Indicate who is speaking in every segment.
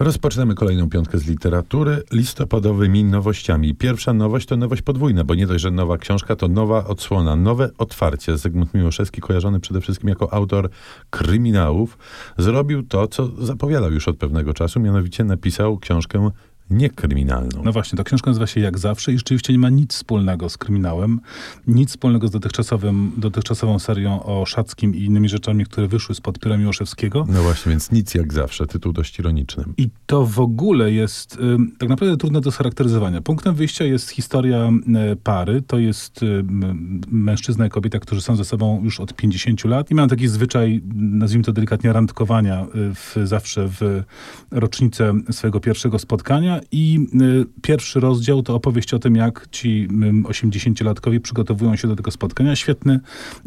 Speaker 1: Rozpoczynamy kolejną piątkę z literatury listopadowymi nowościami. Pierwsza nowość to nowość podwójna, bo nie dość, że nowa książka, to nowa odsłona, nowe otwarcie. Zygmunt Miłoszewski, kojarzony przede wszystkim jako autor kryminałów, zrobił to, co zapowiadał już od pewnego czasu, mianowicie napisał książkę niekryminalną.
Speaker 2: No właśnie, ta książka nazywa się Jak Zawsze i rzeczywiście nie ma nic wspólnego z kryminałem, nic wspólnego z dotychczasowym, dotychczasową serią o Szackim i innymi rzeczami, które wyszły spod Pióra Miłoszewskiego.
Speaker 1: No właśnie, więc nic jak zawsze, tytuł dość ironiczny.
Speaker 2: I to w ogóle jest y, tak naprawdę trudne do scharakteryzowania. Punktem wyjścia jest historia y, pary. To jest y, mężczyzna i kobieta, którzy są ze sobą już od 50 lat i mają taki zwyczaj, nazwijmy to delikatnie, randkowania w, zawsze w rocznicę swojego pierwszego spotkania i y, pierwszy rozdział to opowieść o tym, jak ci 80-latkowie przygotowują się do tego spotkania. Świetny,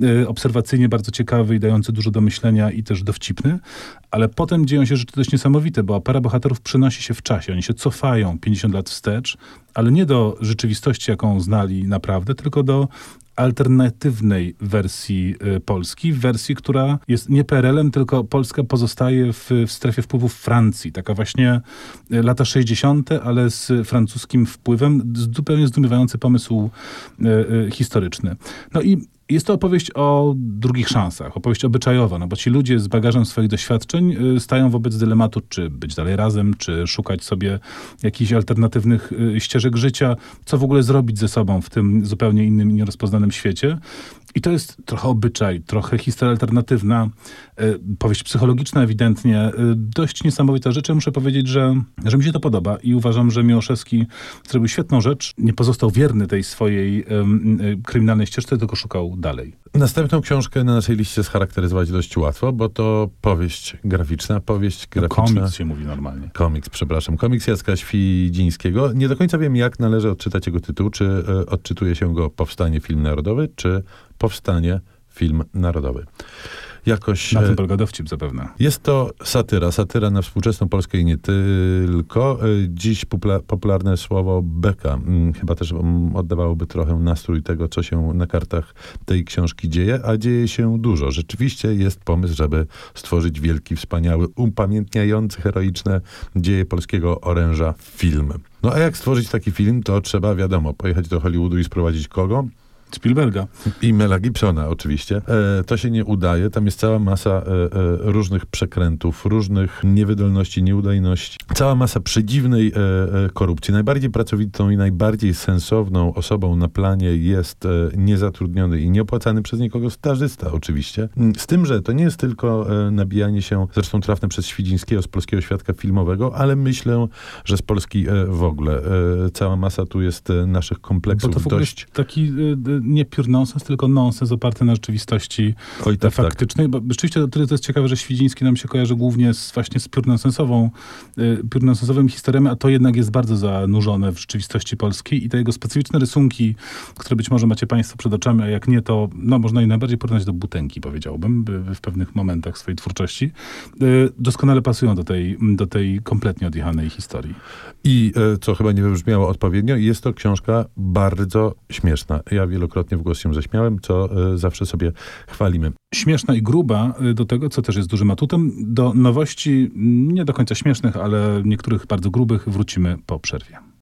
Speaker 2: y, obserwacyjnie bardzo ciekawy i dający dużo do myślenia i też dowcipny, ale potem dzieją się rzeczy dość niesamowite, bo para bohaterów przenosi się w czasie. Oni się cofają 50 lat wstecz, ale nie do rzeczywistości, jaką znali naprawdę, tylko do alternatywnej wersji y, Polski, wersji, która jest nie PRL-em, tylko Polska pozostaje w, w, strefie wpływów Francji. Taka właśnie y, lata 60., ale z francuskim wpływem. Zupełnie zdumiewający pomysł y, historyczny. No i jest to opowieść o drugich szansach, opowieść obyczajowa, no bo ci ludzie z bagażem swoich doświadczeń y, stają wobec dylematu, czy być dalej razem, czy szukać sobie jakichś alternatywnych y, ścieżek życia, co w ogóle zrobić ze sobą w tym zupełnie innym i nierozpoznanym świecie. I to jest trochę obyczaj, trochę historia alternatywna, y, powieść psychologiczna ewidentnie, y, dość niesamowita rzecz. Ja muszę powiedzieć, że, że mi się to podoba i uważam, że Miłoszewski zrobił świetną rzecz. Nie pozostał wierny tej swojej y, kryminalnej ścieżce, tylko szukał dalej.
Speaker 1: Następną książkę na naszej liście scharakteryzować dość łatwo, bo to powieść graficzna, powieść
Speaker 2: no,
Speaker 1: graficzna.
Speaker 2: komiks się mówi normalnie.
Speaker 1: Komiks, przepraszam. Komiks Jacka Świdzińskiego. Nie do końca wiem, jak należy odczytać jego tytuł. Czy y, odczytuje się go Powstanie Film Narodowy, czy Powstanie Film Narodowy. Jakoś,
Speaker 2: Na
Speaker 1: e,
Speaker 2: tym polega dowcip zapewne.
Speaker 1: jest to satyra, satyra na współczesną Polskę i nie tylko. E, Dziś popula- popularne słowo beka mm, chyba też oddawałoby trochę nastrój tego, co się na kartach tej książki dzieje, a dzieje się dużo. Rzeczywiście jest pomysł, żeby stworzyć wielki, wspaniały, upamiętniający heroiczne dzieje polskiego oręża film. No a jak stworzyć taki film, to trzeba, wiadomo, pojechać do Hollywoodu i sprowadzić kogo?
Speaker 2: Spielberga.
Speaker 1: I Mela Gibsona oczywiście. E, to się nie udaje. Tam jest cała masa e, e, różnych przekrętów, różnych niewydolności, nieudajności. Cała masa przedziwnej e, e, korupcji. Najbardziej pracowitą i najbardziej sensowną osobą na planie jest e, niezatrudniony i nieopłacany przez nikogo stażysta oczywiście. Mm, Z tym, że to nie jest tylko nabijanie się, zresztą trafne przez Świdzińskiego z polskiego świadka filmowego, ale myślę, że z Polski w ogóle. Cała masa tu jest naszych kompleksów dość...
Speaker 2: taki nie pure nonsens, tylko nonsens oparty na rzeczywistości
Speaker 1: Oj, tak, tak.
Speaker 2: faktycznej. Bo rzeczywiście o tyle to jest ciekawe, że Świdziński nam się kojarzy głównie z, właśnie z pure nonsensową, y, pure nonsensowymi historiami, a to jednak jest bardzo zanurzone w rzeczywistości polskiej i te jego specyficzne rysunki, które być może macie państwo przed oczami, a jak nie, to no, można je najbardziej porównać do butenki, powiedziałbym, by- w pewnych momentach swojej twórczości. Y, Doskonale pasują do tej, do tej kompletnie odjechanej historii.
Speaker 1: I e, co chyba nie wybrzmiało odpowiednio, jest to książka bardzo śmieszna. Ja wielokrotnie w głos się zaśmiałem, co e, zawsze sobie chwalimy.
Speaker 2: śmieszna i gruba y, do tego, co też jest dużym atutem. Do nowości nie do końca śmiesznych, ale niektórych bardzo grubych wrócimy po przerwie.